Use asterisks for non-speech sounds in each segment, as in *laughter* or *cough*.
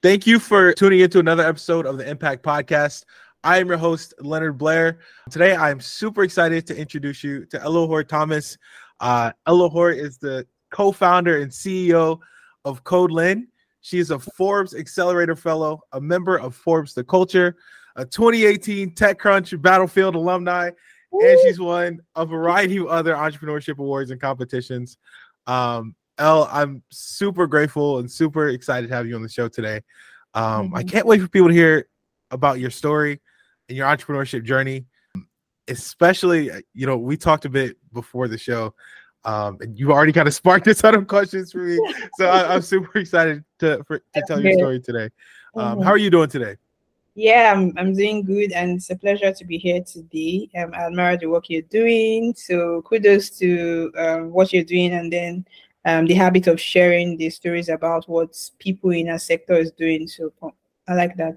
Thank you for tuning into another episode of the MPAKT Podcast. I am your host, Leonard Blair. Today, I'm super excited to introduce you to Elohor Thomas. Uh, Elohor is the co founder and CEO of CodeLn. She is a Forbes Accelerator Fellow, a member of Forbes The Culture, a 2018 TechCrunch Battlefield alumni, and she's won a variety of other entrepreneurship awards and competitions. Um, El, I'm super grateful and super excited to have you on the show today. Um, mm-hmm. I can't wait for people to hear about your story and your entrepreneurship journey. Especially, you know, we talked a bit before the show, um, and you already kind of sparked a ton of questions for me. So I, am *laughs* super excited to for, to tell your story today. Um, mm-hmm. How are you doing today? Yeah, I'm, I'm doing good, and it's a pleasure to be here today. Um, I admire the work you're doing. So kudos to um, what you're doing, and then um, the habit of sharing the stories about what people in our sector is doing. So I like that.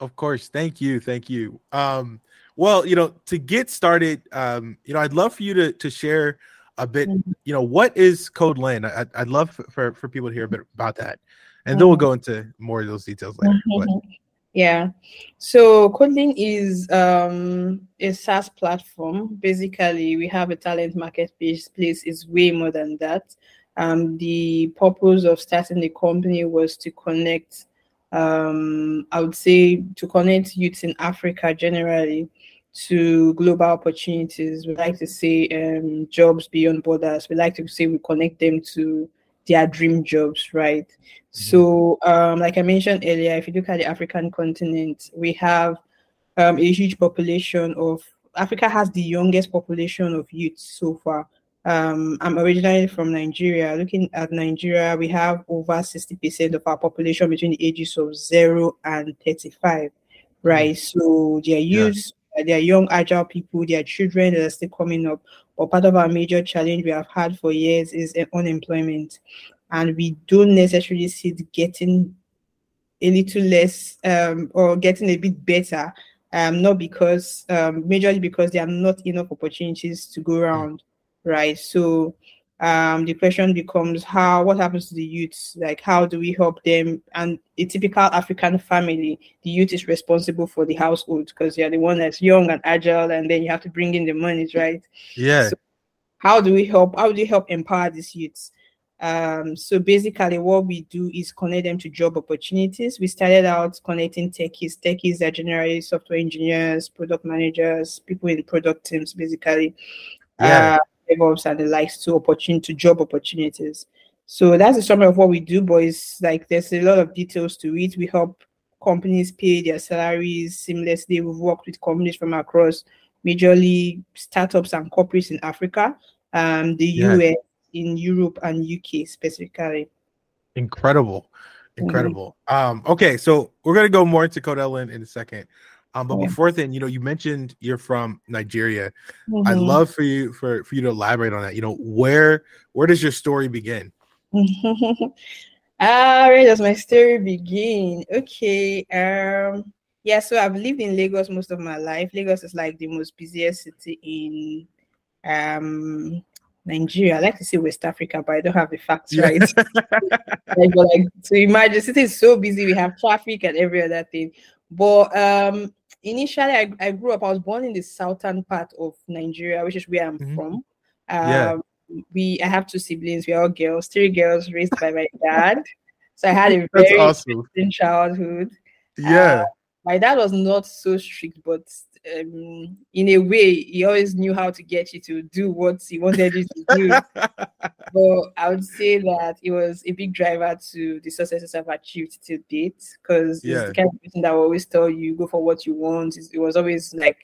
Of course. Thank you. Thank you. Um, well, you know, to get started, um, you know, I'd love for you to to share a bit, mm-hmm. you know, what is CodeLn? I, I'd love for, for people to hear a bit about that. And mm-hmm. then we'll mm-hmm. go into more of those details later. Mm-hmm. Yeah. So CodeLn is um, a SaaS platform. Basically, we have a talent marketplace. Place is way more than that. Um, the purpose of starting the company was to connect, um, I would say, to connect youths in Africa generally to global opportunities. We like to say um, jobs beyond borders. We like to say we connect them to their dream jobs, right? Mm-hmm. So, um, like I mentioned earlier, if you look at the African continent, we have um, a huge population of Africa has the youngest population of youth so far. Um, I'm originally from Nigeria. Looking at Nigeria, we have over 60% of our population between the ages of 0 and 35, right? Mm. So they are youth, yeah. they are young, agile people, they are children that are still coming up. But part of our major challenge we have had for years is unemployment. And we don't necessarily see it getting a little less um, or getting a bit better, um, not because, um, majorly because there are not enough opportunities to go mm. Right? So um, the question becomes how what happens to the youths? Like how do we help them? And a typical african family the youth is responsible for the household because you're the one that's young and agile and then you have to bring in the monies right? Yeah. So how do we help how do we help empower these youths? Um, so basically what we do is connect them to job opportunities. We started out connecting techies. Techies are generally software engineers product managers people in product teams basically. Yeah. Uh, DevOps and the likes to opportunity to job opportunities. So that's a summary of what we do, boys. Like there's a lot of details to it. We help companies pay their salaries seamlessly. We've worked with companies from across majorly startups and corporates in Africa, um, the yeah. US, in Europe and UK specifically. Incredible. Incredible. Mm-hmm. Um, okay, so we're gonna go more into CodeLn in a second. Um, but yeah. before then, you know, you mentioned you're from Nigeria. Mm-hmm. I'd love for you for, for you to elaborate on that. You know, where where does your story begin? *laughs* ah, where does my story begin? Okay. Um yeah, so I've lived in Lagos most of my life. Lagos is like the most busiest city in um Nigeria. I like to say West Africa, but I don't have the facts right. *laughs* like, but like to imagine the city is so busy, we have traffic and every other thing. But um initially I, I grew up, I was born in the southern part of Nigeria, which is where I'm mm-hmm. from. Um, yeah. we I have two siblings, we're all girls, three girls raised by my dad. So I had a *laughs* very awesome. childhood. Yeah. Uh, my dad was not so strict, but um, in a way, he always knew how to get you to do what he wanted you to do. *laughs* but I would say that it was a big driver to the successes I've achieved to date because yeah. it's the kind of person that will always tell you go for what you want. It was always like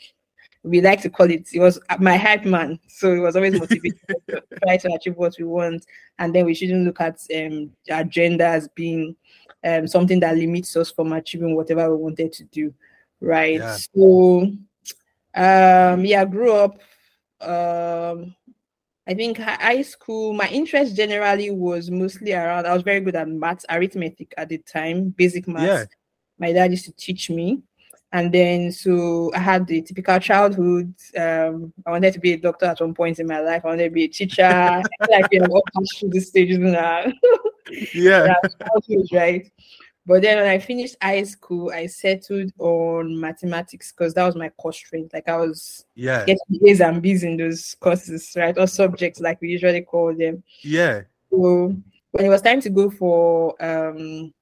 we like to call it. It was my hype man, so it was always motivated to *laughs* try to achieve what we want, and then we shouldn't look at um, agenda as being um, something that limits us from achieving whatever we wanted to do, right? Yeah. So um, yeah, grew up. Um, I think high school. My interest generally was mostly around. I was very good at maths, arithmetic at the time, basic maths. Yeah. My dad used to teach me, and then so I had the typical childhood. Um, I wanted to be a doctor at one point in my life. I wanted to be a teacher. *laughs* like you know, all through the stages now. *laughs* yeah, right. But then when I finished high school, I settled on mathematics because that was my course strength. Like I was Yeah. getting A's and B's in those courses, right? Or subjects like we usually call them. Yeah. So when it was time to go for um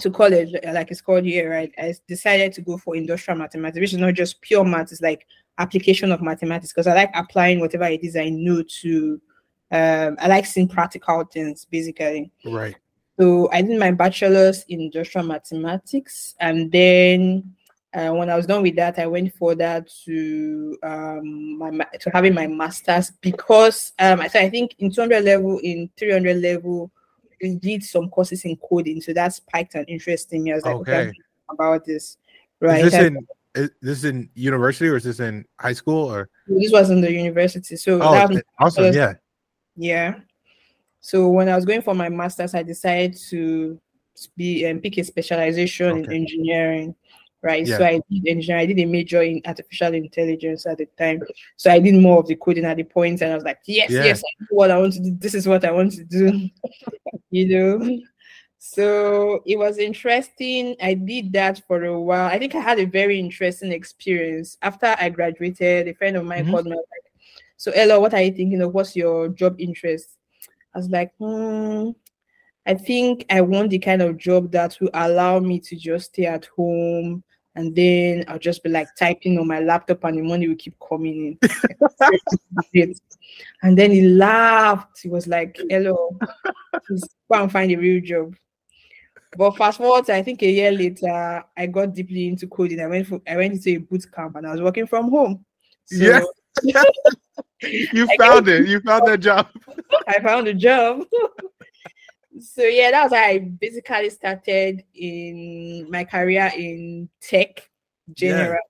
to college, uh, like it's called here, right? I decided to go for industrial mathematics, which is not just pure math, it's like application of mathematics because I like applying whatever it is I know to um I like seeing practical things basically. Right. So I did my bachelor's in industrial mathematics, and then uh, when I was done with that, I went further to um my to having my master's because um I I think in 200 level, in 300 level, we did some courses in coding, so that spiked an interest in me. I was like, okay, Okay. About this, right? Is this in is this in university or is this in high school or this was in the university, so oh that was awesome yeah Yeah. So when I was going for my master's, I decided to be and pick a specialization in engineering. Right. So I did engineering. I did a major in artificial intelligence at the time. So I did more of the coding at the point, and I was like, yes, Yeah. yes, I know what I want to do. This is what I want to do. *laughs* you know. So it was interesting. I did that for a while. I think I had a very interesting experience. After I graduated, a friend of mine Mhm. called me like, So Ella, what are you thinking of? What's your job interest? I was like, hmm, I think I want the kind of job that will allow me to just stay at home and then I'll just be like typing on my laptop and the money will keep coming in. *laughs* and then he laughed. He was like, Hello, please go and find a real job. But fast forward, I think a year later, I got deeply into coding. I went for I went into a boot camp and I was working from home. So Yeah. *laughs* you found it you found that job *laughs* I found a job. so yeah, that was how I basically started in my career in tech generally.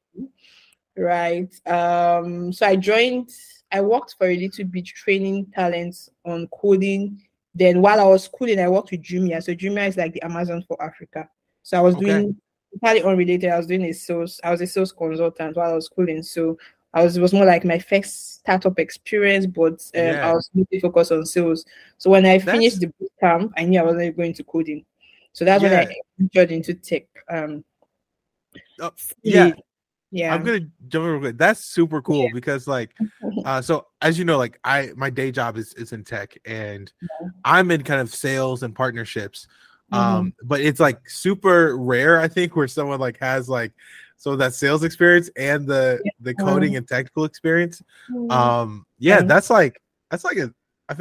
Right. Um, so I joined, I worked for a little bit training talents on coding. Then while I was coding, I worked with Jumia. So Jumia is like the Amazon for Africa. So I was Okay. doing entirely unrelated. I was doing a sales, I was a sales consultant while I was coding. So I was it was more like my first startup experience, but um, Yeah. I was mostly focused on sales. So when I That's- finished the boot camp, I knew I wasn't going to coding. So that's when I ventured into tech. Um, Oh, yeah yeah, I'm gonna jump in real quick. That's super cool because like *laughs* uh so as you know, like I my day job is is in tech and I'm in kind of sales and partnerships. Mm-hmm. Um, but it's like super rare, I think, where someone like has like so that sales experience and the the coding and technical experience. Mhm. Um, yeah, that's like that's like a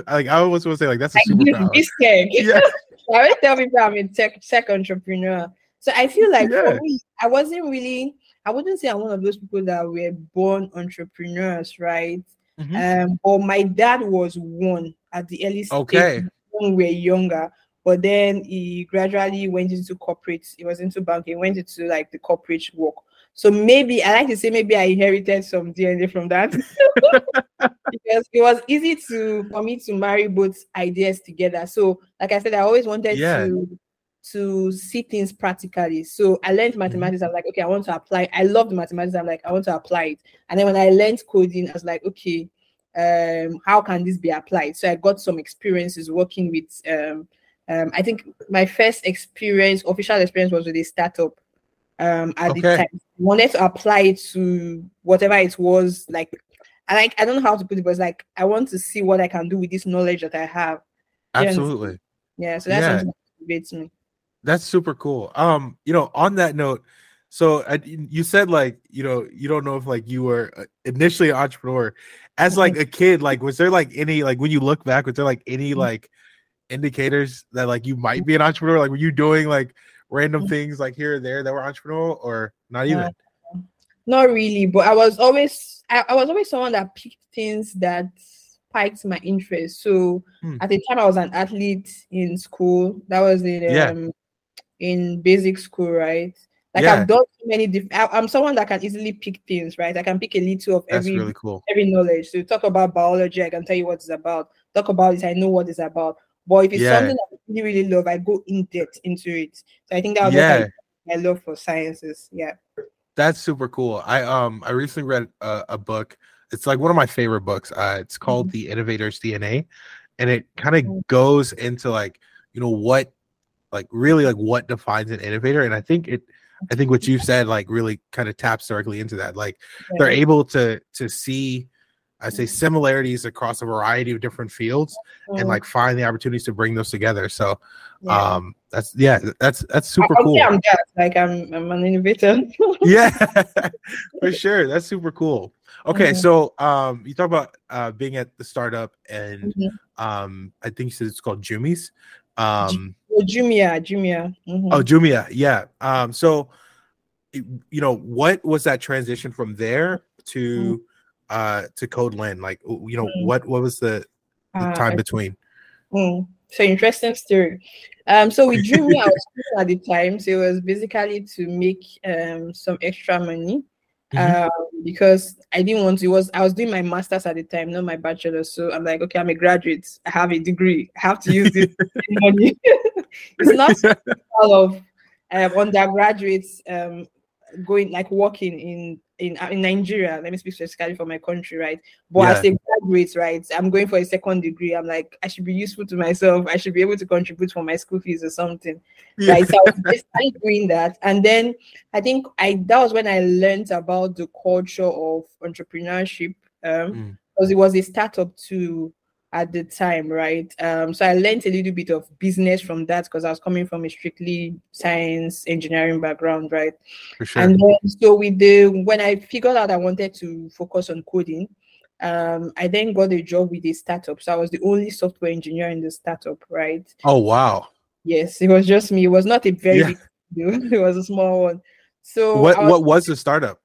like I almost want to say like that's a I super give power. this tech. *laughs* Yeah, *laughs* I always tell people I'm a tech tech entrepreneur. So I feel like Yeah. for me, I wasn't really, I wouldn't say I'm one of those people that were born entrepreneurs, right? Mhm. Um, but my dad was one at the early stage Okay. when we were younger. But then he gradually went into corporate, he was into banking, went into like the corporate work. So maybe I like to say maybe I inherited some DNA from that. *laughs* because it was easy to for me to marry both ideas together. So, like I said, I always wanted Yeah. to to see things practically. So I learned mathematics. I'm like, okay, I want to apply. I love the mathematics. I'm like, I want to apply it. And then when I learned coding, I was like, okay, um, how can this be applied? So I got some experiences working with um, um, I think my first experience, official experience, was with a startup. Um, at the time, I wanted to apply it to whatever it was. Like, I like, I don't know how to put it, but it's like I want to see what I can do with this knowledge that I have. Absolutely. Yeah, so that's Yeah. something that motivates me. That's super cool. Um, you know, on that note, so I, you said like, you know, you don't know if like you were uh, initially an entrepreneur. As like a kid, like was there like any like when you look back, was there like any Mm-hmm. like indicators that like you might be an entrepreneur? Like were you doing like random Mm-hmm. things like here or there that were entrepreneurial or not even? Not really, but I was always I, I was always someone that picked things that spiked my interest. So Hmm. at the time I was an athlete in school. That was in Yeah. um in basic school, right? Like Yeah. I've done many different I'm someone that can easily pick things, right? I can pick a little of That's every really cool. every knowledge. So talk about biology, I can tell you what it's about. Talk about it, I know what it's about. But if it's Yeah. something that I really, really love, I go in depth into it. So I think that was Yeah. my love for sciences. Yeah. That's super cool. I um I recently read a, a book. It's like one of my favorite books. Uh, it's called The Innovator's DNA, and it kind of goes into like you know what like really like what defines an innovator. And I think it I think what you said like really kind of taps directly into that. Like yeah. they're able to to see I say similarities across a variety of different fields mm-hmm. and like find the opportunities to bring those together. So yeah. um that's yeah, that's that's super I, cool. I'm that. Like I'm I'm an innovator. *laughs* yeah, for sure. That's super cool. Okay, mm-hmm. so um you talk about uh being at the startup and mm-hmm. um I think you said it's called Jumi's. Um oh, Jumia, Jumia. Mm-hmm. Oh, Jumia, yeah. Um so you know, what was that transition from there to mm-hmm uh to CodeLn? Like you know, mm. what what was the, the uh, time between? Mm. So interesting story. Um, so we drew *laughs* me out at the time. So it was basically to make um some extra money. Mm-hmm. Um, because I didn't want to. It was I was doing my masters at the time, not my bachelor. So I'm like, okay, I'm a graduate. I have a degree. I have to use this *laughs* money. *laughs* it's not all of um, undergraduates um, going like working in in uh, in Nigeria, let me speak specifically for my country, right? But yeah. as a graduate, right, I'm going for a second degree. I'm like, I should be useful to myself. I should be able to contribute for my school fees or something, yeah. right? So I was doing that, and then I think I that was when I learned about the culture of entrepreneurship, um, mm. because it was a startup too at the time, right? Um, so I learned a little bit of business from that because I was coming from a strictly science engineering background, right? Sure. And then so with the when I figured out I wanted to focus on coding, um, I then got a job with a startup. So I was the only software engineer in the startup, right? Oh wow. Yes, it was just me. It was not a very yeah. big deal. *laughs* it was a small one. So what was, what was the startup?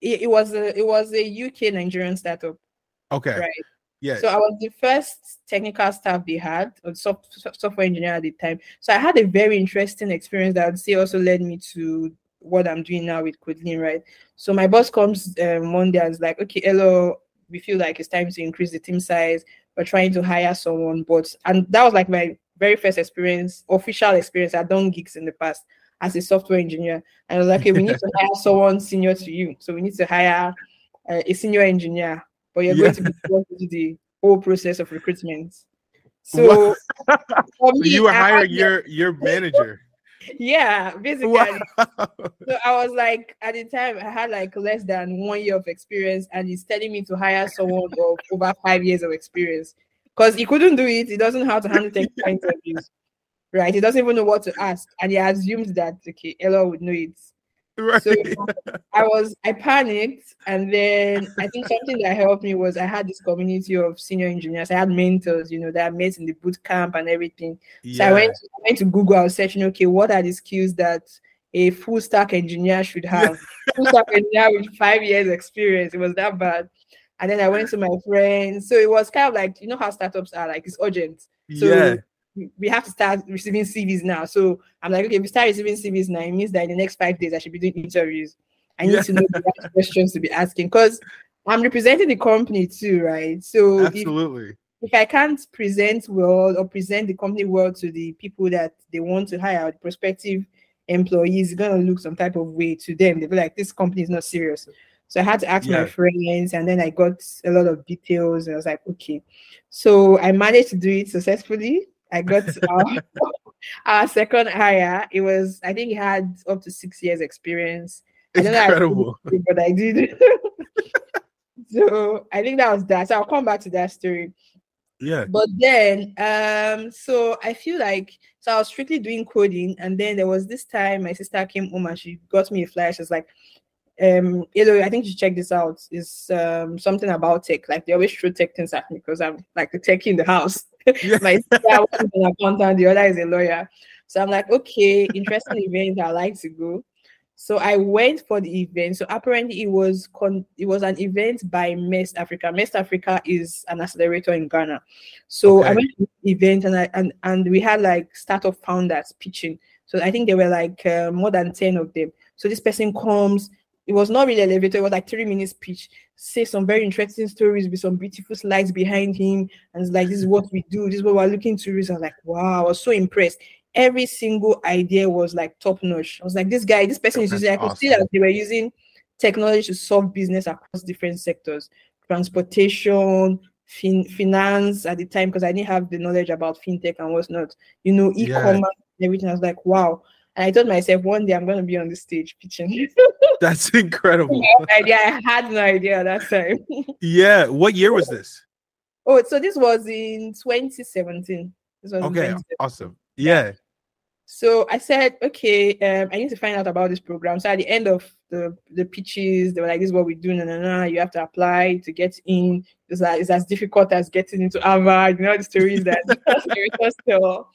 It, it was a it was a UK Nigerian startup. Okay. Right. So I was the first technical staff they had, or software engineer at the time. So I had a very interesting experience that I would say also led me to what I'm doing now with CodeLn, right? So my boss comes um, Monday and is like, okay, hello, we feel like it's time to increase the team size. We're trying to hire someone, but and that was like my very first experience, official experience. I'd done gigs in the past as a software engineer, and I was like, okay, we need to *laughs* hire someone senior to you, so we need to hire uh, a senior engineer but you're yeah. going to be through the whole process of recruitment. So *laughs* me, you were hiring your your manager. *laughs* Yeah, basically. Wow. So I was like, at the time, I had like less than one year of experience, and he's telling me to hire someone of *laughs* over five years of experience because he couldn't do it. He doesn't know how to handle technical interviews, right? He doesn't even know what to ask, and he assumes that okay, Ella would know it. *laughs* Right. So I was I panicked and then I think something that helped me was I had this community of senior engineers. I had mentors, you know, that I met in the boot camp and everything. Yeah. So I went to, I went to Google, I was searching, okay, what are the skills that a full stack engineer should have? *laughs* full stack engineer with five years experience. It was that bad. And then I went to my friends. So it was kind of like, you know how startups are like it's urgent. So yeah we have to start receiving CVs now. So I'm like, okay, if we start receiving CVs now, it means that in the next five days I should be doing interviews. I need yeah. to know the right questions to be asking because I'm representing the company too, right? So absolutely. If, if, I can't present well or present the company well to the people that they want to hire, the prospective employees, it's gonna look some type of way to them. They'll be like, this company is not serious. So I had to ask yeah. my friends, and then I got a lot of details. And I was like, okay. So I managed to do it successfully. I got our, *laughs* *laughs* our second hire. It was, I think he had up to six years experience. Incredible. I but I did. *laughs* so I think that was that. So I'll come back to that story. Yeah. But then, um, so I feel like so I was strictly doing coding, and then there was this time my sister came home and she got me a flash. She's like, um, you know, I think you should check this out. Is um something about tech. Like they always throw tech things at me because I'm like the tech in the house. *laughs* My sister is an accountant, the other is a lawyer. So I'm like, okay, interesting *laughs* event. I like to go. So I went for the event. So apparently it was con- it was an event by MEST Africa. MEST Africa is an accelerator in Ghana. So okay. I went to the event and I and, and we had like startup founders pitching. So I think there were like uh, more than 10 of them. So this person comes, it was not really elevated, it was like three minutes pitch, say some very interesting stories with some beautiful slides behind him. And it's like, this is what we do, this is what we're looking to reach. I was like, wow, I was so impressed. Every single idea was like top notch. I was like, this guy, this person is using, I could see that they were using technology to solve business across different sectors, transportation, fin- finance at the time, because I didn't have the knowledge about fintech and what's not, you know, e-commerce. Yeah everything. I was like, wow. And I told myself one day I'm gonna be on the stage pitching. *laughs* That's incredible. idea. I had no idea at that time. *laughs* yeah. What year was this? Oh, so this was in 2017. This was okay, awesome. Yeah. So I said, okay, um, I need to find out about this program. So at the end of the the pitches, they were like, "This is what we do." No, no, no. You have to apply to get in. It's like it's as difficult as getting into Harvard. You know the stories that *laughs* tell.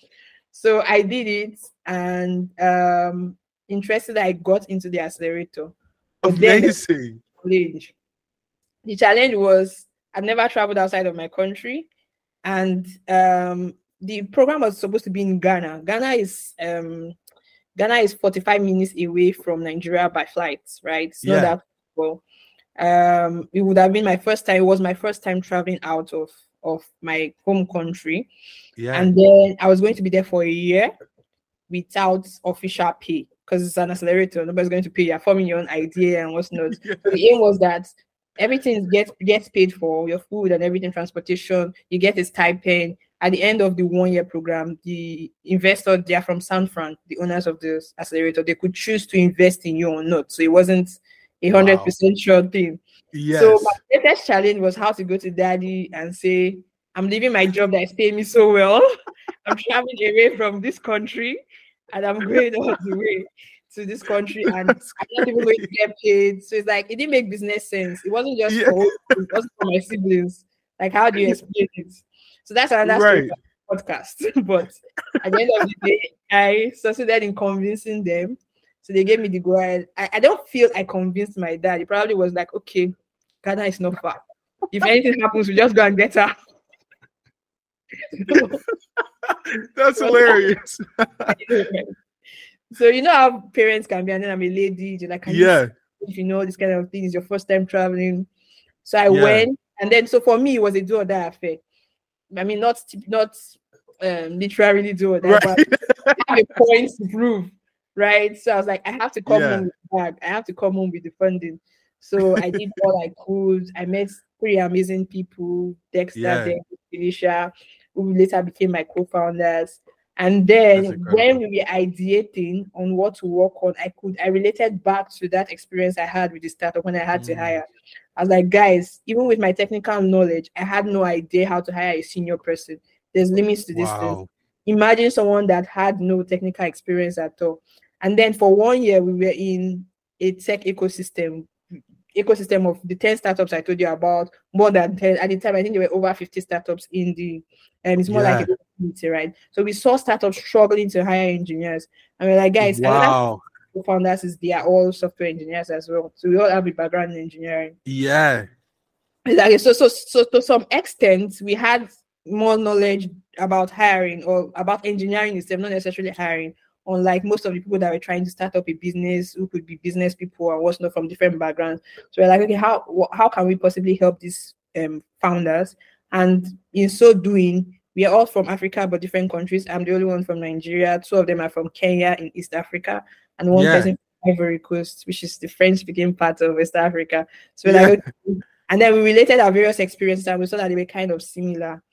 So I did it, and um, interested, I got into the accelerator. Amazing. The the challenge was I've never traveled outside of my country, and um, the program was supposed to be in Ghana. Ghana is um, Ghana is 45 minutes away from Nigeria by flight, right? It's yeah. that well. Um, it would have been my first time. It was my first time traveling out of of my home country. Yeah. And then I was going to be there for a year without official pay because it's an accelerator. Nobody's going to pay. You're forming your own idea and what's not. *laughs* yeah. The aim was that everything gets gets paid for your food and everything, transportation. You get a stipend. At the end of the one year program, the investor they are from San Fran, the owners of this accelerator, they could choose to invest in you or not. So it wasn't a hundred percent sure thing. Yes. So my greatest challenge was how to go to daddy and say, I'm leaving my job that is paying me so well. *laughs* I'm traveling away from this country and I'm going all the way to this country and *laughs* I'm not even going to get paid. So it's like it didn't make business sense. It wasn't just yeah. for it wasn't for my siblings. Like how do you *laughs* explain it? So that's another right. podcast. *laughs* but at the end of the day, I succeeded in convincing them. So they gave me the go ahead. I, I don't feel I convinced my dad. He probably was like, okay, Ghana is not far. If anything happens, we just go and get her. *laughs* That's hilarious. *laughs* so you know how parents can be, and then I'm a lady, like yeah. if you know this kind of thing, is your first time traveling. So I yeah. went, and then so for me it was a do or die affair. I mean, not not um, literally do or die, right. but I have a point to prove, right? So I was like, I have to come yeah. home with the bag. I have to come home with the funding. So I did all I could. I met pretty amazing people, Dexter, yeah. Felicia, who later became my co-founders. And then when we were ideating on what to work on, I could I related back to that experience I had with the startup when I had mm. to hire. I was like, guys, even with my technical knowledge, I had no idea how to hire a senior person. There's limits to this wow. thing. Imagine someone that had no technical experience at all. And then for one year, we were in a tech ecosystem ecosystem of the 10 startups I told you about, more than 10. At the time, I think there were over 50 startups in the, and um, it's more yeah. like a community, right? So we saw startups struggling to hire engineers. And we're like, guys, wow. founders is they are all software engineers as well. So we all have a background in engineering. Yeah. Exactly. So, so, so to some extent, we had more knowledge about hiring or about engineering instead, not necessarily hiring, unlike most of the people that were trying to start up a business who could be business people and what's not from different backgrounds. So we're like, okay, how how can we possibly help these um, founders? And in so doing, we are all from Africa, but different countries. I'm the only one from Nigeria. Two of them are from Kenya in East Africa, and one yeah. person from Ivory Coast, which is the French-speaking part of West Africa. So we're yeah. like, okay. and then we related our various experiences, and we saw that they were kind of similar,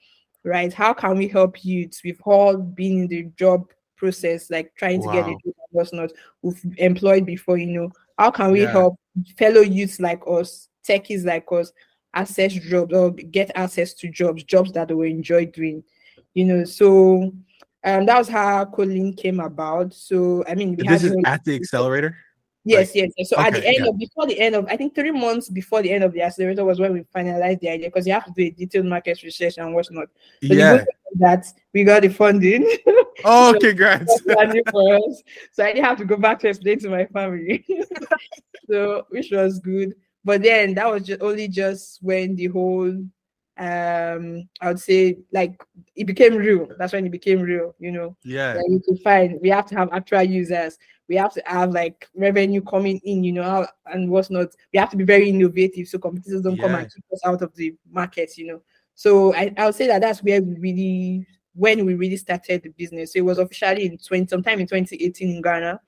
right? How can we help youths? We've all been in the job process, like trying wow. to get a job was not we've employed before, you know. How can we yeah. help fellow youths like us, techies like us, access jobs or get access to jobs, jobs that they will enjoy doing, you know? So um, that was how CodeLn came about. So I mean, this is at the *laughs* accelerator. Yes, like, yes, yes. So okay, at the end yeah. of before the end of I think three months before the end of the accelerator was when we finalized the idea because you have to do a detailed market research and whatnot. So yeah. that we got the funding. *laughs* Oh, so *laughs* congrats. So I didn't have to go back to explain to my family. *laughs* so which was good. But then that was just only just when the whole um I would say like it became real. That's when it became real, you know. Yeah. Like you could find we have to have actual users we have to have like revenue coming in, you know, and what's not. We have to be very innovative so competitors don't yeah. come and keep us out of the market, you know. So I, I would say that that's where we really, when we really started the business. So it was officially in 20, sometime in 2018 in Ghana.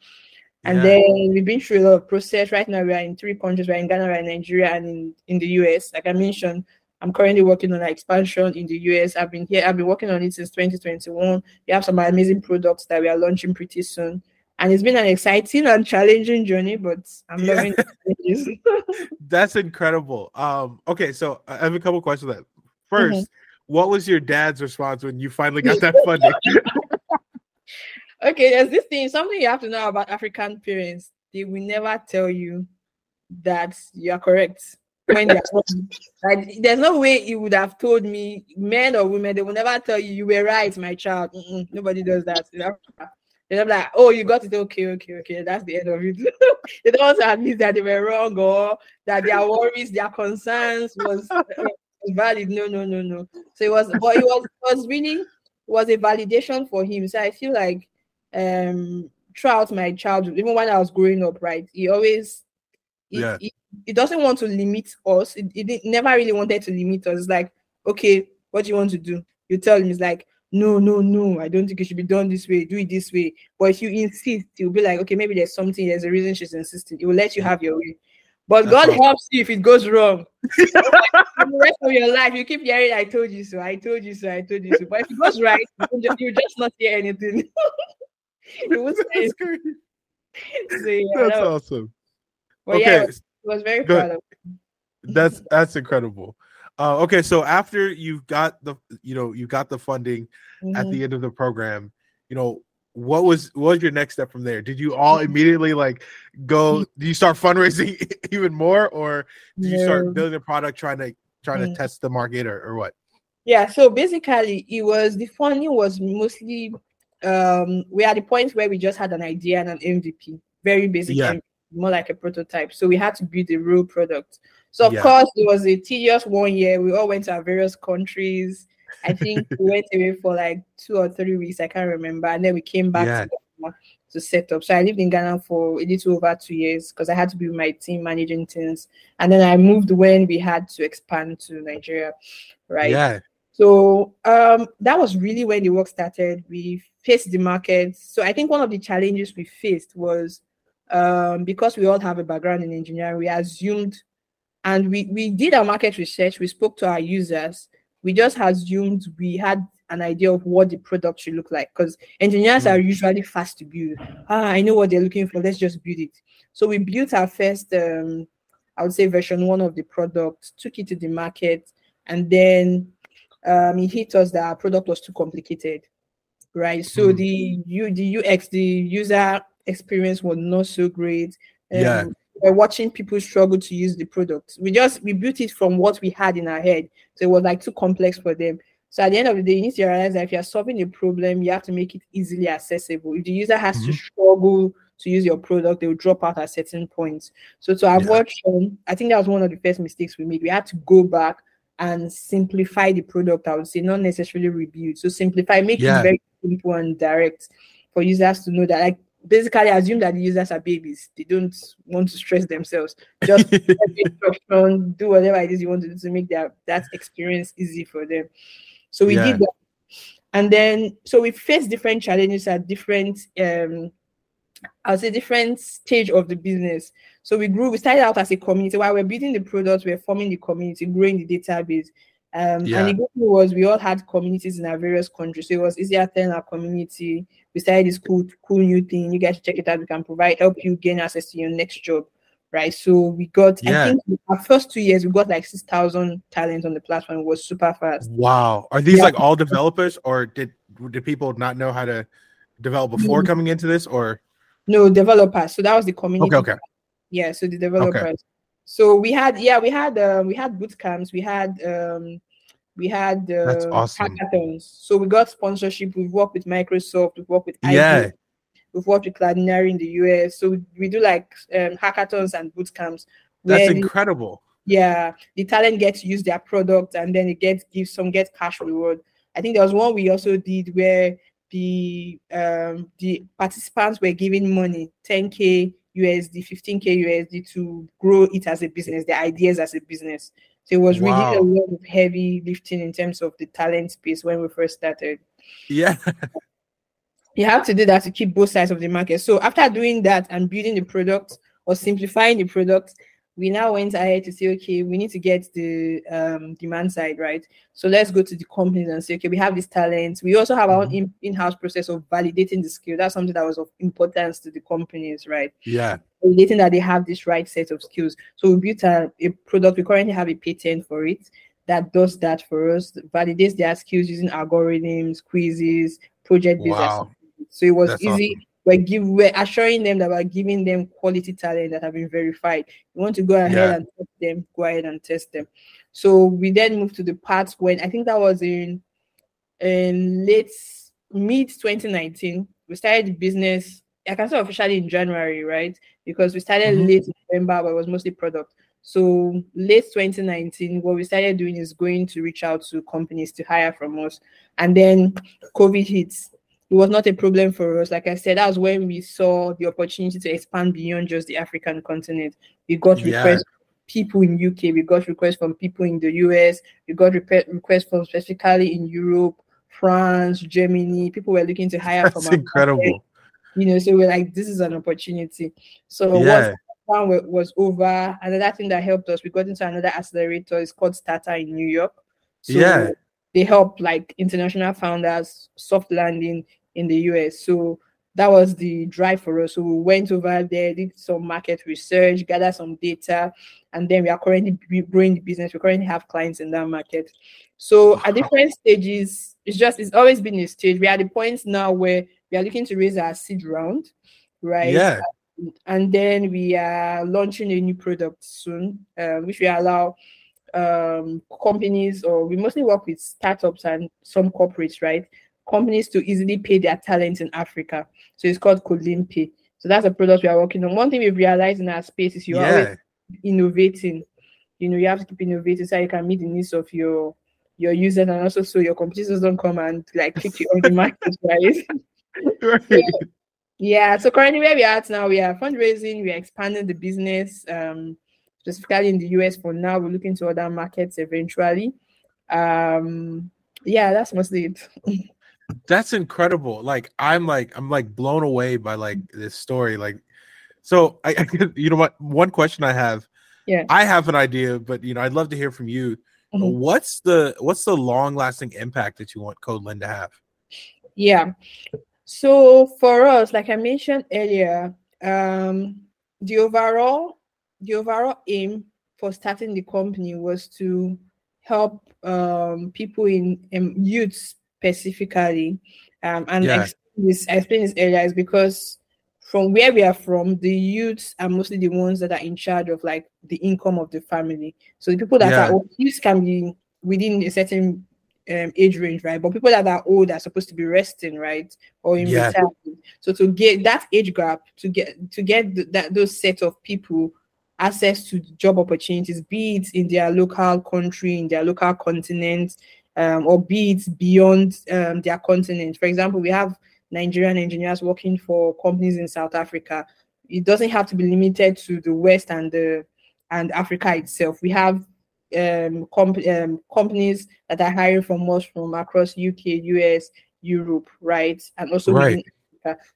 And yeah. then we've been through a lot of process. Right now, we are in three countries. We're in Ghana, we're in Nigeria, and in, in the US. Like I mentioned, I'm currently working on an expansion in the US. I've been here, I've been working on it since 2021. We have some amazing products that we are launching pretty soon. And it's been an exciting and challenging journey, but I'm yeah. loving it. *laughs* That's incredible. Um, okay, so I have a couple questions. That 1st mm-hmm. What was your dad's response when you finally got that *laughs* funding? okay, there's this thing, something you have to know about African parents. They will never tell you that you are correct when *laughs* like, there's no way he would have told me, men or women, they will never tell you you were right, my child. Mm-mm, nobody does that. They're like, oh, you got it. Okay, okay, okay. That's the end of it. *laughs* they don't want to admit that they were wrong or that their worries, their concerns was valid. No, no, no, no. So it was, but it was, it was really was a validation for him. So I feel like um throughout my childhood, even when I was growing up, right, he always it, yeah. it, it doesn't want to limit us. It, it never really wanted to limit us. It's like, okay, what do you want to do? You tell him, it's like, no, no, no, I don't think it should be done this way. Do it this way. But if you insist, he'll be like, okay, maybe there's something, there's a reason she's insisting. He will let you have your way. But That's God helps you if it goes wrong. the rest of your life, you keep hearing, I told you so, I told you so, I told you so. But if it goes right, you just, you just not hear anything. *laughs* it was That's, so, yeah, That's awesome. But okay. yeah, was very proud of. That's that's incredible. Uh, okay, so after you've got the you know you got the funding mm-hmm. at the end of the program, you know what was what was your next step from there? Did you all *laughs* immediately like go? Do you start fundraising *laughs* even more, or did you start building a product trying to trying to test the market or, or what? Yeah, so basically, it was the funding was mostly um we are the point where we just had an idea and an MVP, very basic yeah. MVP more like a prototype. So we had to build a real product. So of yeah. course it was a tedious one year. We all went to our various countries. I think we went away for like two or three weeks. I can't remember. And then we came back yeah. to, to set up. So I lived in Ghana for a little over two years because I had to be with my team managing things. And then I moved when we had to expand to Nigeria. Right. Yeah. So um, that was really when the work started. We faced the market. So I think one of the challenges we faced was um, because we all have a background in engineering, we assumed and we, we did our market research, we spoke to our users, we just assumed we had an idea of what the product should look like because engineers mm. are usually fast to build. Ah, I know what they're looking for, let's just build it. So we built our first, um, I would say, version one of the product, took it to the market, and then um, it hit us that our product was too complicated, right? So mm. the U, the UX, the user experience was not so great. Um, yeah. We're watching people struggle to use the product. We just we built it from what we had in our head. So it was like too complex for them. So at the end of the day, you need to realize that if you're solving a problem, you have to make it easily accessible. If the user has mm-hmm. to struggle to use your product, they will drop out at certain points. So to avoid, yeah. I think that was one of the first mistakes we made. We had to go back and simplify the product. I would say not necessarily rebuild. So simplify, make yeah. it very simple and direct for users to know that like basically assume that the users are babies. They don't want to stress themselves. Just *laughs* instruction, do whatever it is you want to do to make that that experience easy for them. So we yeah. did that. And then so we faced different challenges at different um I'll say different stage of the business. So we grew, we started out as a community while we're building the product, we're forming the community, growing the database. Um, yeah. and the good thing was we all had communities in our various countries. So it was easier to telling our community we started this cool, cool new thing. You guys check it out. We can provide help you gain access to your next job. Right. So we got yeah. I think our first two years we got like six thousand talents on the platform. It was super fast. Wow. Are these yeah. like all developers or did did people not know how to develop before mm-hmm. coming into this or no developers? So that was the community. Okay, okay. Yeah, so the developers. Okay. So we had yeah, we had um we had boot camps, we had um we had uh, awesome. hackathons. So we got sponsorship. We've worked with Microsoft. We've worked with yeah. We've worked with Cloudinary in the US. So we do like um, hackathons and boot camps. That's incredible. Yeah, the talent gets to use their product and then it gets give some get cash reward. I think there was one we also did where the um the participants were giving money 10k USD, 15k USD to grow it as a business, the ideas as a business. So it was wow. really a lot of heavy lifting in terms of the talent space when we first started. Yeah. you have to do that to keep both sides of the market. So after doing that and building the product or simplifying the product, we now went ahead to say, okay, we need to get the um, demand side right. So let's go to the companies and say, okay, we have this talent. We also have our own mm-hmm. in- house process of validating the skill. That's something that was of importance to the companies, right? Yeah. Validating that they have this right set of skills. So we built a, a product. We currently have a patent for it that does that for us, validates their skills using algorithms, quizzes, project based. Wow. So it was That's easy. Awesome. We're, give, we're assuring them that we're giving them quality talent that have been verified. You want to go ahead yeah. and test them, go ahead and test them. So we then moved to the part when I think that was in in late mid 2019. We started the business. I can say officially in January, right? Because we started mm-hmm. late November, but it was mostly product. So late 2019, what we started doing is going to reach out to companies to hire from us. And then COVID hits. It was not a problem for us. Like I said, that was when we saw the opportunity to expand beyond just the African continent. We got yeah. requests people in UK, we got requests from people in the US, we got requests from specifically in Europe, France, Germany. People were looking to hire That's from incredible. Market. You know, so we're like, this is an opportunity. So yeah one was over. Another thing that helped us, we got into another accelerator. It's called Starta in New York. So yeah. They help like international founders soft landing in the US. So that was the drive for us. So we went over there, did some market research, gather some data, and then we are currently growing the business. We currently have clients in that market. So wow. at different stages, it's just it's always been a stage. We are at the point now where we are looking to raise our seed round, right? Yeah and then we are launching a new product soon, um, which will allow um, companies, or we mostly work with startups and some corporates, right? Companies to easily pay their talents in Africa. So it's called Pay. So that's a product we are working on. One thing we've realized in our space is you're yeah. always innovating. You know, you have to keep innovating so you can meet the needs of your your users and also so your competitors don't come and like kick you on the *laughs* market, right? right. Yeah. Yeah, so currently where we are at now, we are fundraising, we are expanding the business, um, specifically in the US for now. We're looking to other markets eventually. Um, yeah, that's mostly it. *laughs* that's incredible. Like I'm like I'm like blown away by like this story. Like, so I, I you know what? One question I have. Yeah. I have an idea, but you know, I'd love to hear from you. Mm-hmm. What's the what's the long lasting impact that you want CodeLn to have? Yeah. So for us, like I mentioned earlier, um, the overall the overall aim for starting the company was to help um, people in um, youth specifically. Um, and yeah. this, I explained this earlier is because from where we are from, the youths are mostly the ones that are in charge of like the income of the family. So the people that yeah. are youths can be within a certain um, age range, right? But people that are old are supposed to be resting, right, or in yeah. retirement. So to get that age gap, to get to get th- that those set of people access to job opportunities, be it in their local country, in their local continent, um, or be it beyond um, their continent. For example, we have Nigerian engineers working for companies in South Africa. It doesn't have to be limited to the West and the and Africa itself. We have um, comp- um, companies that are hiring from us from across UK, US, Europe, right? And also right.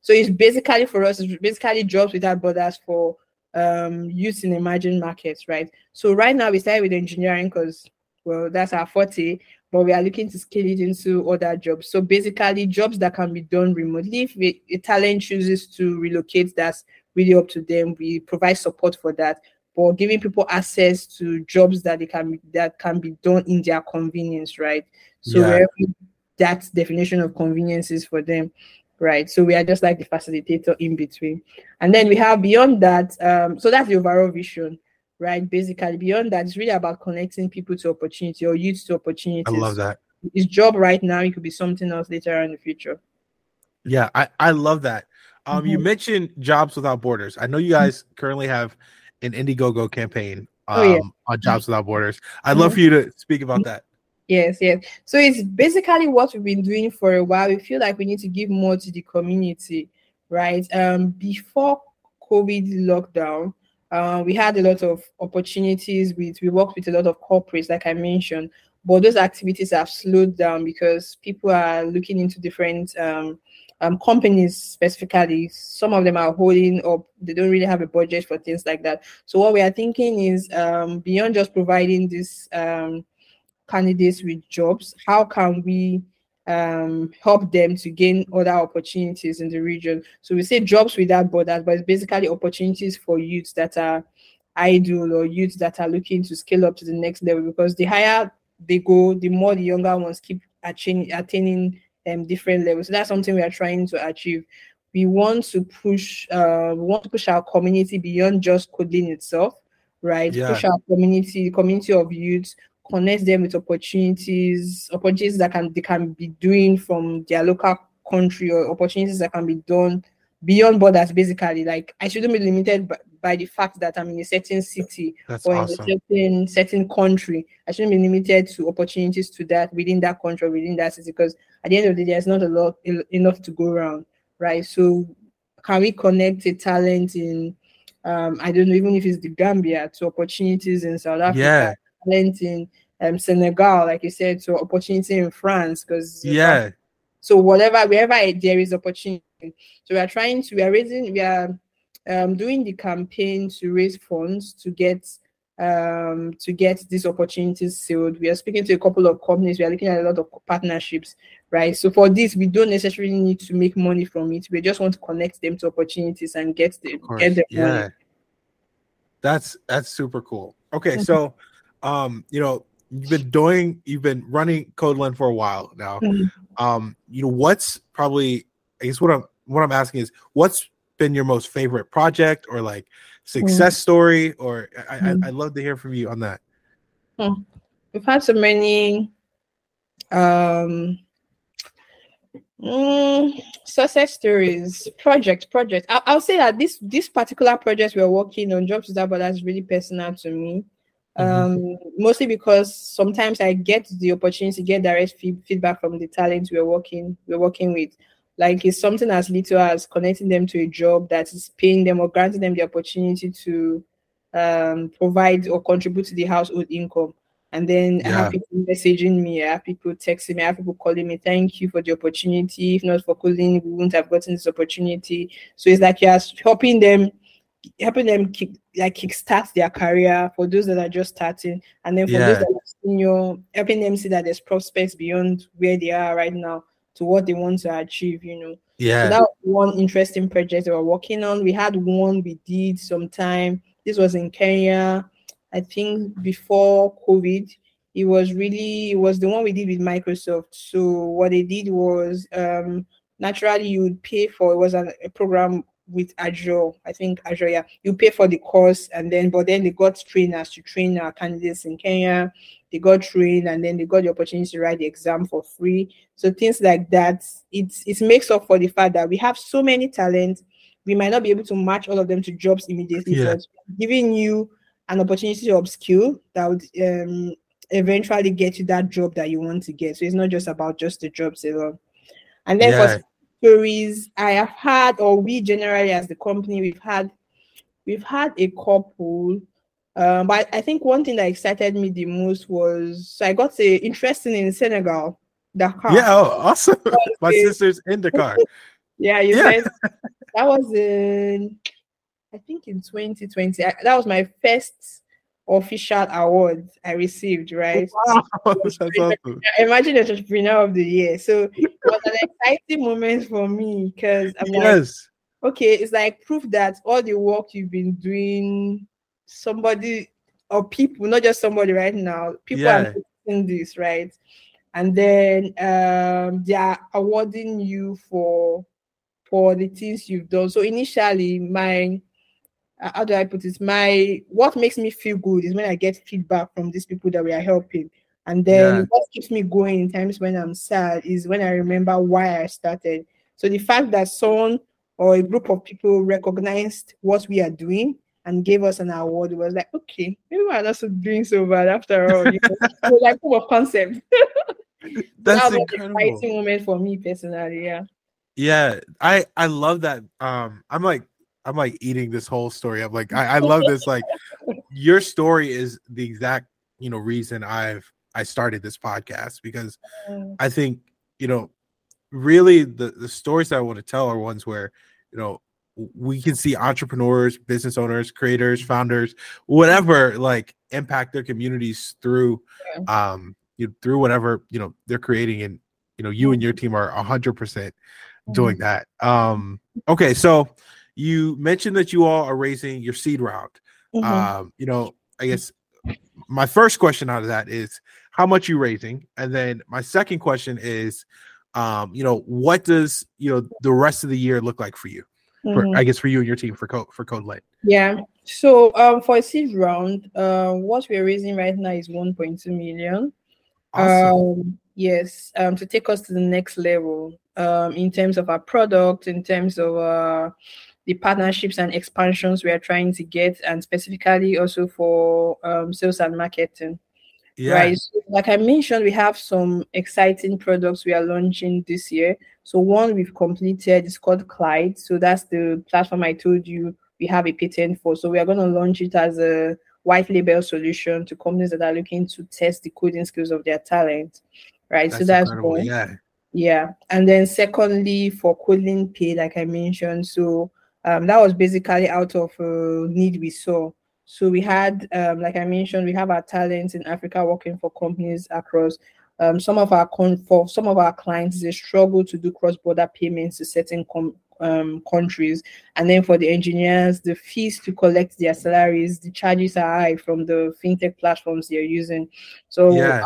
So it's basically for us, it's basically jobs without borders for um youth in emerging markets, right? So right now we started with engineering because well that's our forte, but we are looking to scale it into other jobs. So basically jobs that can be done remotely. If a talent chooses to relocate, that's really up to them. We provide support for that but giving people access to jobs that they can that can be done in their convenience, right? So yeah. that definition of convenience is for them, right? So we are just like the facilitator in between, and then we have beyond that. Um, so that's the overall vision, right? Basically, beyond that, it's really about connecting people to opportunity or youth to opportunities. I love that. It's job right now. It could be something else later in the future. Yeah, I I love that. Um, mm-hmm. you mentioned jobs without borders. I know you guys currently have an Indiegogo campaign um, oh, yeah. Um, on Jobs Without Borders. I'd love mm-hmm. for you to speak about that. Yes, yes. So it's basically what we've been doing for a while. We feel like we need to give more to the community, right? Um, before COVID lockdown, uh, we had a lot of opportunities with we worked with a lot of corporates, like I mentioned, but those activities have slowed down because people are looking into different um, um, companies specifically, some of them are holding up, they don't really have a budget for things like that. So, what we are thinking is um, beyond just providing this. um, candidates with jobs, how can we um, help them to gain other opportunities in the region? So, we say jobs without borders, but it's basically opportunities for youths that are idle or youths that are looking to scale up to the next level because the higher they go, the more the younger ones keep attaining, attaining um, different levels. So that's something we are trying to achieve. We want to push, uh, we want to push our community beyond just coding itself, right? Yeah. Push our community, the community of youths, connect them with opportunities, opportunities that can they can be doing from their local country or opportunities that can be done beyond borders. Basically, like I shouldn't be limited by, by the fact that I'm in a certain city That's or awesome. in a certain certain country. I shouldn't be limited to opportunities to that within that country, within that city, because at the end of the day, there's not a lot enough to go around, right? So, can we connect a talent in, um, I don't know, even if it's the Gambia, to opportunities in South Africa, yeah. Talent in um, Senegal, like you said, to opportunity in France, because yeah. So whatever, wherever there is opportunity, so we are trying to, we are raising, we are um, doing the campaign to raise funds to get um, to get these opportunities sealed. We are speaking to a couple of companies. We are looking at a lot of partnerships, right? So for this, we don't necessarily need to make money from it. We just want to connect them to opportunities and get them get them yeah. money. That's that's super cool. Okay, so um, you know, you've been doing you've been running CodeLn for a while now. Mm-hmm. Um, you know, what's probably I guess what I'm what I'm asking is what's been your most favorite project or like success mm. story or I, mm. I, would love to hear from you on that hmm. we've had so many um mm, success stories project project I, i'll say that this this particular project we're working on jobs is that but that's really personal to me mm-hmm. um mostly because sometimes i get the opportunity to get direct feedback from the talent we're working we're working with like it's something as little as connecting them to a job that is paying them or granting them the opportunity to um, provide or contribute to the household income. And then yeah. I have people messaging me, I have people texting me, I have people CodeLn me, thank you for the opportunity. If not for calling, we wouldn't have gotten this opportunity. So it's like you're helping them, helping them kick, like kickstart their career for those that are just starting. And then for yeah. those that are senior, helping them see that there's prospects beyond where they are right now to what they want to achieve, you know. Yeah. So that was one interesting project we were working on. We had one we did sometime. This was in Kenya, I think before COVID. It was really it was the one we did with Microsoft. So what they did was um naturally you would pay for it was a, a program with Azure. I think Azure, yeah. You pay for the course and then but then they got trainers to train our candidates in Kenya they got trained and then they got the opportunity to write the exam for free. So things like that, it's it makes up for the fact that we have so many talents. We might not be able to match all of them to jobs immediately, yeah. but giving you an opportunity to upskill that would um, eventually get you that job that you want to get. So it's not just about just the jobs alone. And then yeah. for stories, I have had, or we generally as the company, we've had we've had a couple um, but I think one thing that excited me the most was so I got a interesting in Senegal, Dakar. Yeah, oh, awesome. *laughs* My a, sister's in Dakar. *laughs* yeah, you yeah. said that was in I think in 2020. I, that was my first official award I received, right? Wow, *laughs* awesome. Imagine entrepreneur of the year. So it was an exciting moment for me because I'm yes. like, okay, it's like proof that all the work you've been doing somebody or people, not just somebody right now, people yeah. are doing this, right? And then um, they are awarding you for for the things you've done. So initially, my how do I put it? My what makes me feel good is when I get feedback from these people that we are helping. And then yeah. what keeps me going in times when I'm sad is when I remember why I started. So the fact that someone or a group of people recognized what we are doing and gave us an award. Was like, okay, maybe we're not doing so bad after all. You know? *laughs* like proof of concept. *laughs* That's that incredible. an exciting moment for me personally. Yeah. Yeah, I I love that. Um, I'm like I'm like eating this whole story. I'm like I, I *laughs* love this. Like your story is the exact you know reason I've I started this podcast because Mm. I think you know really the the stories that I want to tell are ones where you know we can see entrepreneurs, business owners, creators, founders, whatever, like impact their communities through, yeah. um, you through whatever you know they're creating, and you know you and your team are hundred percent doing that. Um, okay, so you mentioned that you all are raising your seed round. Mm-hmm. Um, you know, I guess my first question out of that is how much you raising, and then my second question is, um, you know, what does you know the rest of the year look like for you? Mm-hmm. I guess for you and your team for code for CodeLn. Yeah. So um, for a seed round, uh, what we're raising right now is 1.2 million. Awesome. Um, yes, um, to take us to the next level um, in terms of our product, in terms of uh, the partnerships and expansions we are trying to get, and specifically also for um, sales and marketing. Yeah. Right. So, like I mentioned, we have some exciting products we are launching this year. So one we've completed is called Clyde. So that's the platform I told you we have a patent for. So we are going to launch it as a white label solution to companies that are looking to test the coding skills of their talent. Right. That's so that's one. Yeah. Yeah. And then secondly, for CodeLn Pay, like I mentioned, so um, that was basically out of a need we saw. So we had, um, like I mentioned, we have our talents in Africa working for companies across. Um, some of our con- for some of our clients, they struggle to do cross-border payments to certain um, countries, and then for the engineers, the fees to collect their salaries, the charges are high from the fintech platforms they're using. So yeah.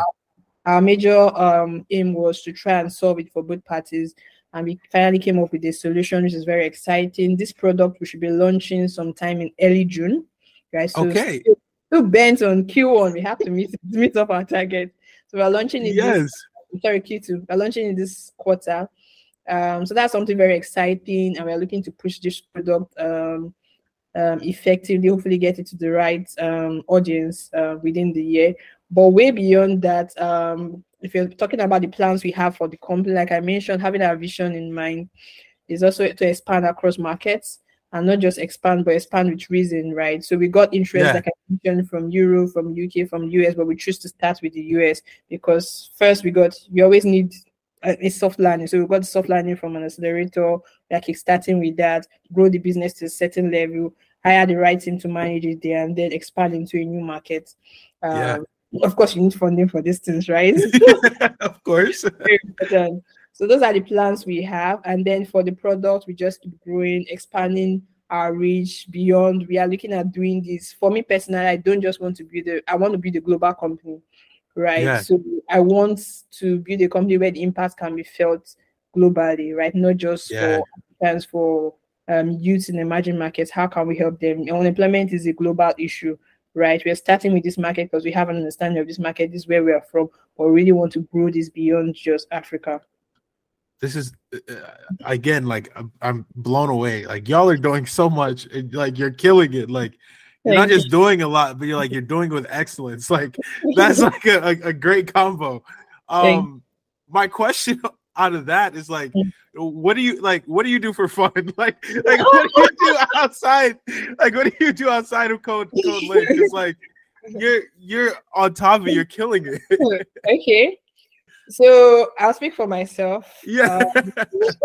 our, our, major um, aim was to try and solve it for both parties and we finally came up with a solution which is very exciting. This product we should be launching sometime in early June, guys. So okay. Still, still bent on Q1. We have to meet *laughs* meet up our target. So we're launching it. Yes. This, sorry, Q2. We're launching in this quarter. Um, so that's something very exciting, and we're looking to push this product um, um, effectively. Hopefully, get it to the right um, audience uh, within the year. But way beyond that, um, if you're talking about the plans we have for the company, like I mentioned, having our vision in mind is also to expand across markets and not just expand, but expand with reason, right? So we got interest, yeah. like I mentioned, from Europe, from UK, from US, but we choose to start with the US because first we got we always need a, a soft landing. So we got the soft landing from an accelerator, like starting with that, grow the business to a certain level, hire the right team to manage it there, and then expand into a new market. Um, yeah of course you need funding for these things right? *laughs* *laughs* Of course. So those are the plans we have. And then for the product we just keep growing expanding our reach beyond. We are looking at doing this. For me personally i don't just want to be the i want to be the global company right? Yeah. so i want to build a company where the impact can be felt globally right? Not just yeah. for plans for um, youth in emerging markets. How can we help them? Unemployment is a global issue right? We're starting with this market because we have an understanding of this market. This is where we are from, but we really want to grow this beyond just Africa. This is uh, again like I'm, blown away. Like y'all are doing so much, and, like you're killing it. Like you're not just doing a lot, but you're like you're doing with excellence. Like that's *laughs* like a, a, a great combo. Um, my question out of that is like what do you like what do you do for fun? *laughs* Like like what do you do *laughs* outside? Like what do you do outside of code CodeLn it's like you're you're on top of it you're killing it. *laughs* Okay. So i'll speak for myself. Yeah. Because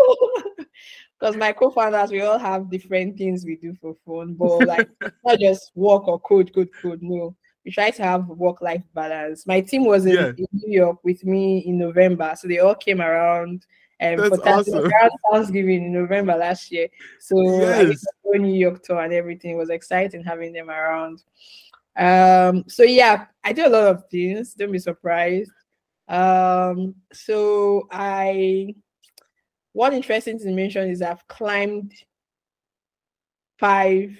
um, my co-founders we all have different things we do for fun but like not just work or code code code no we try to have work life balance. My team was in, yeah. in, New York with me in November, so they all came around um, That's for awesome. Thanksgiving in November last year. So yes. I New York tour and everything it was exciting having them around. Um, so yeah, I do a lot of things. Don't be surprised. Um, so I one interesting thing to mention is I've climbed five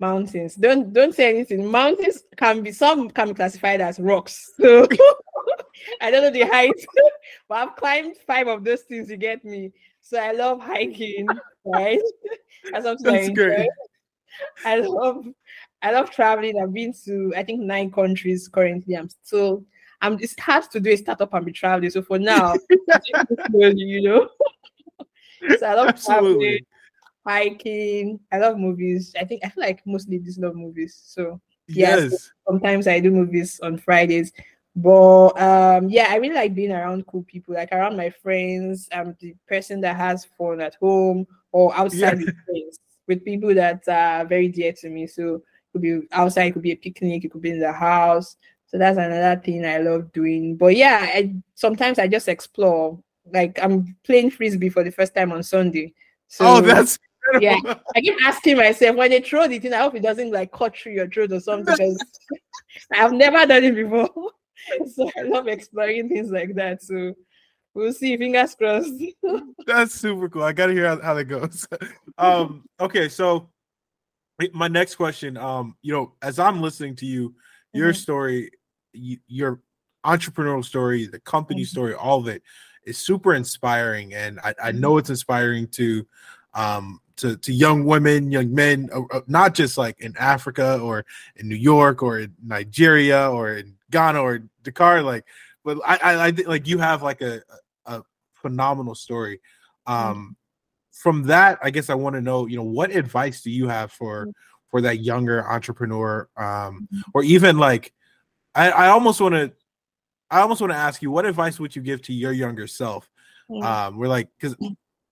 mountains. Don't don't say anything. Mountains can be some can be classified as rocks. *laughs* So *laughs* I don't know the height, *laughs* but I've climbed five of those things. You get me. So I love hiking, right? That's something That's I Great. I love I love traveling. I've been to I think nine countries currently. I'm still I'm it's hard to do a startup and be traveling. So for now, you know. so I love Absolutely. traveling hiking. I love movies. I think I feel like mostly just love movies. So yes, yes. sometimes I do movies on Fridays. But um, yeah, I really like being around cool people, like around my friends. I'm the person that has fun at home or outside Yeah. with friends, with people that are very dear to me. So it could be outside, it could be a picnic, it could be in the house. So that's another thing I love doing. But yeah, I sometimes I just explore. Like I'm playing frisbee for the first time on Sunday. So oh, that's yeah. *laughs* I keep asking myself when they throw the thing, I hope it doesn't like cut through your throat or something *laughs* because I've never done it before. *laughs* so I love exploring things like that. So we'll see. Fingers crossed. That's super cool. I gotta hear how, how that goes. um, okay, so my next question, um, you know, as I'm listening to you, your Mhm. story, y- your entrepreneurial story, the company Mhm. story, all of it is super inspiring, and I, I Mm-hmm. know it's inspiring to, um, to to young women, young men, uh, uh, not just like in Africa or in New York or in Nigeria or in Ghana or Dakar, like, but I I, I think like you have like a a phenomenal story. Um, from that, I guess I want to know, you know, what advice do you have for for that younger entrepreneur, um, or even like, I, I almost want to, I almost want to ask you, what advice would you give to your younger self? Mm. Um, we're like, because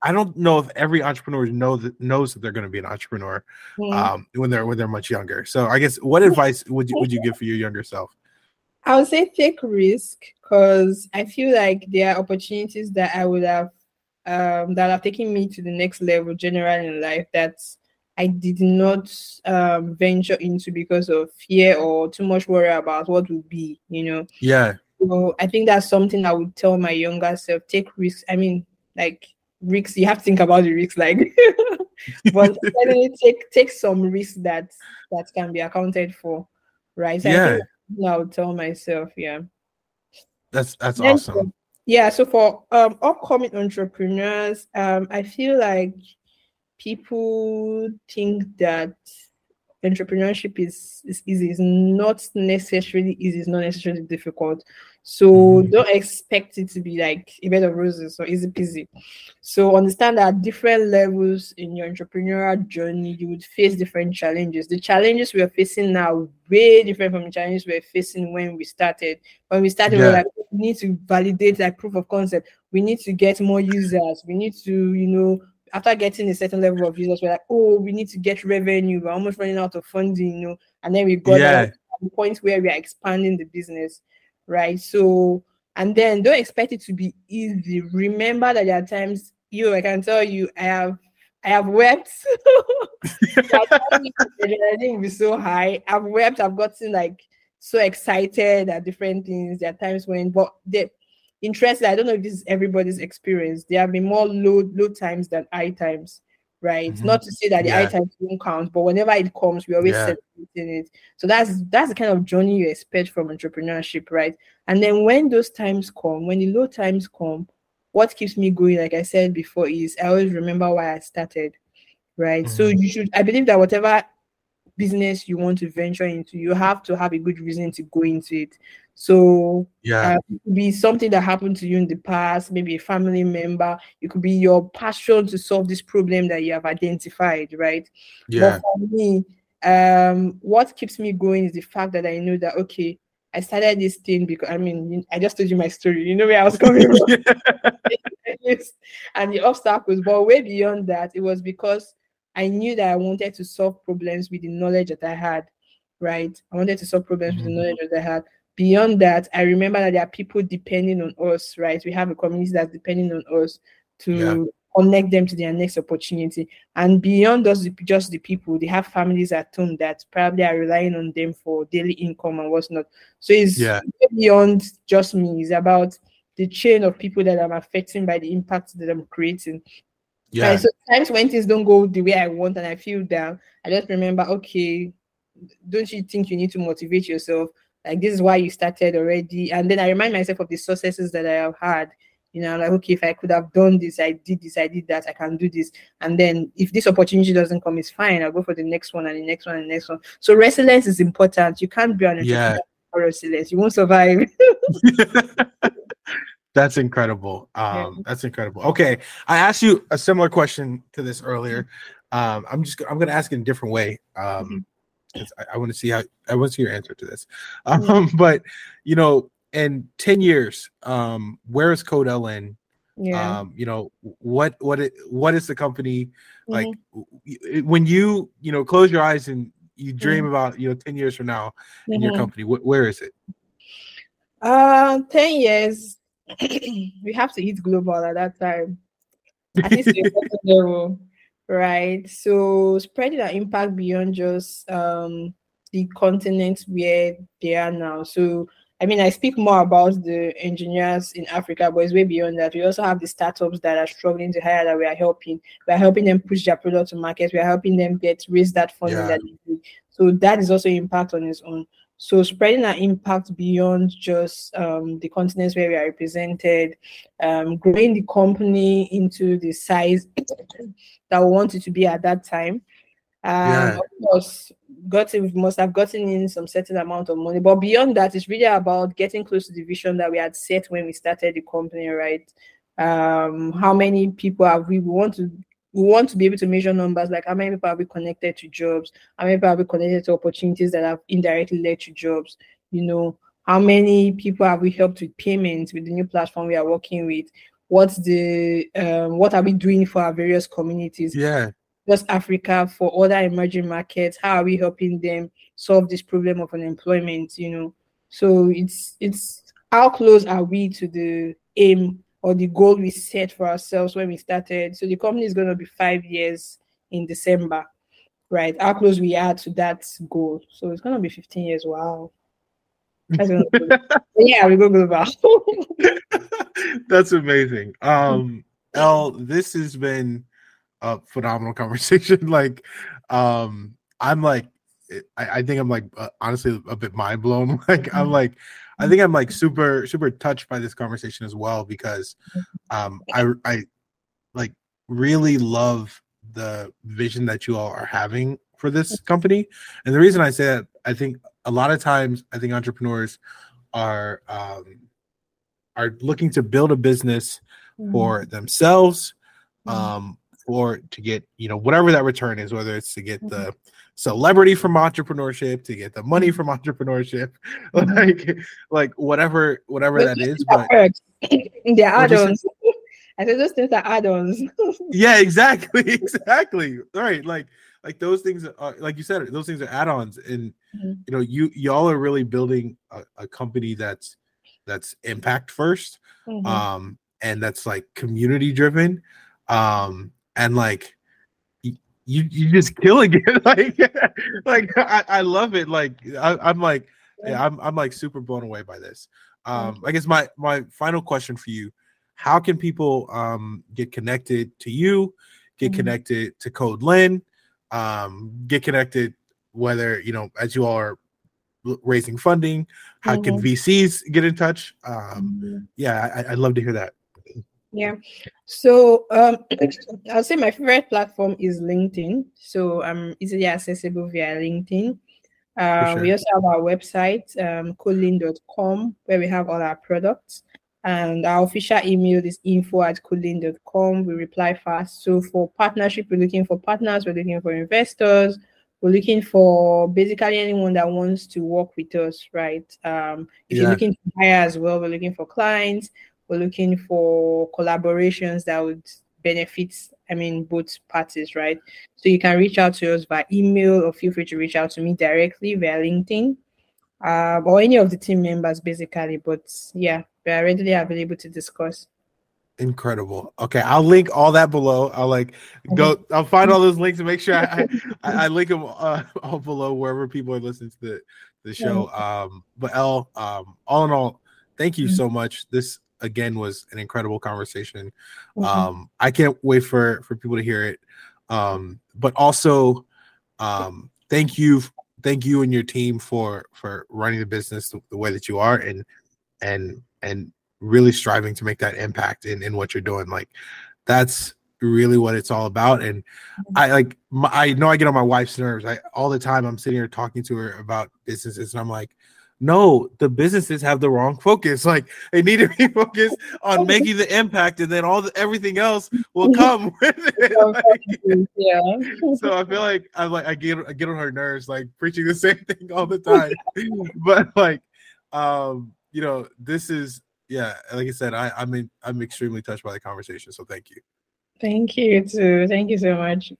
I don't know if every entrepreneur know that knows that they're going to be an entrepreneur Mm. um, when they're when they're much younger. So I guess what advice would you would you *laughs* give for your younger self? I would say take risk because I feel like there are opportunities that I would have um, that have taken me to the next level generally in life that I did not um, venture into because of fear or too much worry about what would be, you know. Yeah, So I think that's something I would tell my younger self: take risks. I mean, like risks. You have to think about the risks, like, *laughs* but definitely take take some risks that that can be accounted for, right? So yeah, I would tell myself, yeah. that's that's awesome. Yeah, so for um upcoming entrepreneurs, um, I feel like people think that entrepreneurship is, is easy. It's not necessarily easy, it's not necessarily difficult. So Mhm. don't expect it to be like a bed of roses or easy peasy. So understand that at different levels in your entrepreneurial journey, you would face different challenges. The challenges we are facing now are way different from the challenges we were facing when we started. When we started, we like, we need to validate like proof of concept. We need to get more users. We need to, you know, after getting a certain level of users, we're like, oh, we need to get revenue. We're almost running out of funding, you know. And then we got Yeah. at the point where we are expanding the business, right? So, and then don't expect it to be easy. Remember that there are times you, I can tell you, I have, I have wept. *laughs* I think be so high. I've wept. I've gotten like so excited at different things. There are times when, but the interesting. I don't know if this is everybody's experience. There have been more low low times than high times, right? Mhm. Not to say that the high Yeah. times won't count, but whenever it comes, we always Yeah. celebrating it. So that's that's the kind of journey you expect from entrepreneurship, right? And then when those times come, when the low times come, what keeps me going, like I said before, is I always remember why I started, right? So Mhm. you should. I believe that whatever business you want to venture into, you have to have a good reason to go into it. So Yeah, uh, it could be something that happened to you in the past, maybe a family member. It could be your passion to solve this problem that you have identified, right? yeah, But for me, um, what keeps me going is the fact that I know that okay, I started this thing because I mean, I just told you my story. You know where I was coming from *laughs* and the obstacles, but way beyond that, it was because I knew that I wanted to solve problems with the knowledge that I had, right? I wanted to solve problems with Mhm. the knowledge that I had. Beyond that, I remember that there are people depending on us, right? We have a community that's depending on us to Yeah. connect them to their next opportunity. And beyond us, just the people, they have families at home that probably are relying on them for daily income and what's not. So it's Yeah. beyond just me. It's about the chain of people that I'm affecting by the impact that I'm creating. yeah, Right. So times when things don't go the way I want and I feel down, I just remember, okay, don't you think you need to motivate yourself? Like this is why you started already. And then I remind myself of the successes that I have had. You know, like okay, if I could have done this, I did this, I did that, I can do this. And then if this opportunity doesn't come, it's fine. I'll go for the next one and the next one and the next one. So resilience is important. You can't be an Yeah. resilience. You won't survive. *laughs* *laughs* that's incredible. Um, that's incredible. Okay, I asked you a similar question to this earlier. Um, I'm just I'm gonna ask it in a different way. Um, 'cause I, I want to see how I want to see your answer to this. Um, *laughs* but you know, in 10 years, um, where is CodeLn? Yeah. Um, you know, what what it what is the company like Mm-hmm. when you you know close your eyes and you dream Mhm. about you know 10 years from now in your Mhm. company, wh- where is it? Uh, 10 years, *clears throat* we have to hit global at that time. At *laughs* least to a certain level, right? So spreading our impact beyond just um the continent where they are now. So I mean, I speak more about the engineers in Africa, but it's way beyond that. We also have the startups that are struggling to hire that we are helping. We are helping them push their product to market. We are helping them get raise that funding Yeah. that they need. So that is also impact on its own. So spreading our impact beyond just um, the continents where we are represented, um, growing the company into the size *coughs* that we wanted to be at that time. Um, Yeah. Of course, got we must have gotten in some certain amount of money, but beyond that, it's really about getting close to the vision that we had set when we started the company, right? Um, how many people have we, we want to we want to be able to measure numbers like how many people have we connected to jobs, how many people have we connected to opportunities that have indirectly led to jobs, you know, how many people have we helped with payments with the new platform we are working with? What's the um, what are we doing for our various communities? Yeah. just Africa for other emerging markets? How are we helping them solve this problem of unemployment? You know, so it's it's how close are we to the aim or the goal we set for ourselves when we started? So the company is going to be five years in December, right? How close we are to that goal? So it's going to be fifteen years. Wow. That's gonna be- *laughs* yeah, we go global. *laughs* That's amazing. Um, L, this has been a phenomenal *laughs* conversation. like, um, I'm like, I, I think I'm like uh, honestly a bit mind blown. Like, I'm like, I think I'm like super super touched by this conversation as well because, um, I I like really love the vision that you all are having for this company, and the reason I say that I think a lot of times I think entrepreneurs are um are looking to build a business for themselves um or to get you know whatever that return is whether it's to get the celebrity from entrepreneurship to get the money from entrepreneurship *laughs* like like whatever whatever that is but *laughs* They're What'd you say? add-ons. *laughs* I said those things are add-ons. yeah exactly exactly right like like those things are like you said those things are add-ons and Mhm. you know you y'all are really building a, a company that's that's impact first Mhm. um and that's like community driven um and like you you just killing it *laughs* like like I, I love it. Like I, i'm like yeah, i'm i'm like super blown away by this. Um i guess my my final question for you how can people um get connected to you get Mhm. connected to CodeLn um get connected whether you know as you all are raising funding how can Mhm. vcs get in touch? Um Mhm. yeah I, i'd love to hear that Yeah. So um, *clears throat* I'll say my favorite platform is LinkedIn. So I'm easily accessible via LinkedIn. Um, We also have our website, um, codeln.com, where we have all our products. And our official email is info at codeln.com. We reply fast. So for partnership, we're looking for partners, we're looking for investors, we're looking for basically anyone that wants to work with us, right? Um, if you're looking to hire as well, we're looking for clients, we're looking for collaborations that would benefit, I mean, both parties, right? So you can reach out to us by email or feel free to reach out to me directly via LinkedIn uh, or any of the team members, basically. But yeah, we are readily available to discuss. Incredible. Okay, I'll link all that below. I'll like go. I'll find all those links and make sure I I, I link them uh, *laughs* all below wherever people are listening to the the show. Um, but L, um, all in all, thank you so much. This again was an incredible conversation. Mhm. Um, I can't wait for for people to hear it. Um, but also, um, thank you, thank you and your team for for running the business the, the way that you are and and and really striving to make that impact in, in what you're doing like that's really what it's all about and i like my, i know i get on my wife's nerves i all the time i'm sitting here talking to her about businesses and i'm like no the businesses have the wrong focus *laughs* like they need to be *laughs* focused on *laughs* making the impact and then all the everything else will come with it Like, yeah. so I feel like I'm like I get I get on her nerves like preaching the same thing all the time. but like um you know, this is yeah, like I said, I I'm in, I'm extremely touched by the conversation. So thank you. Thank you too. Thank you so much.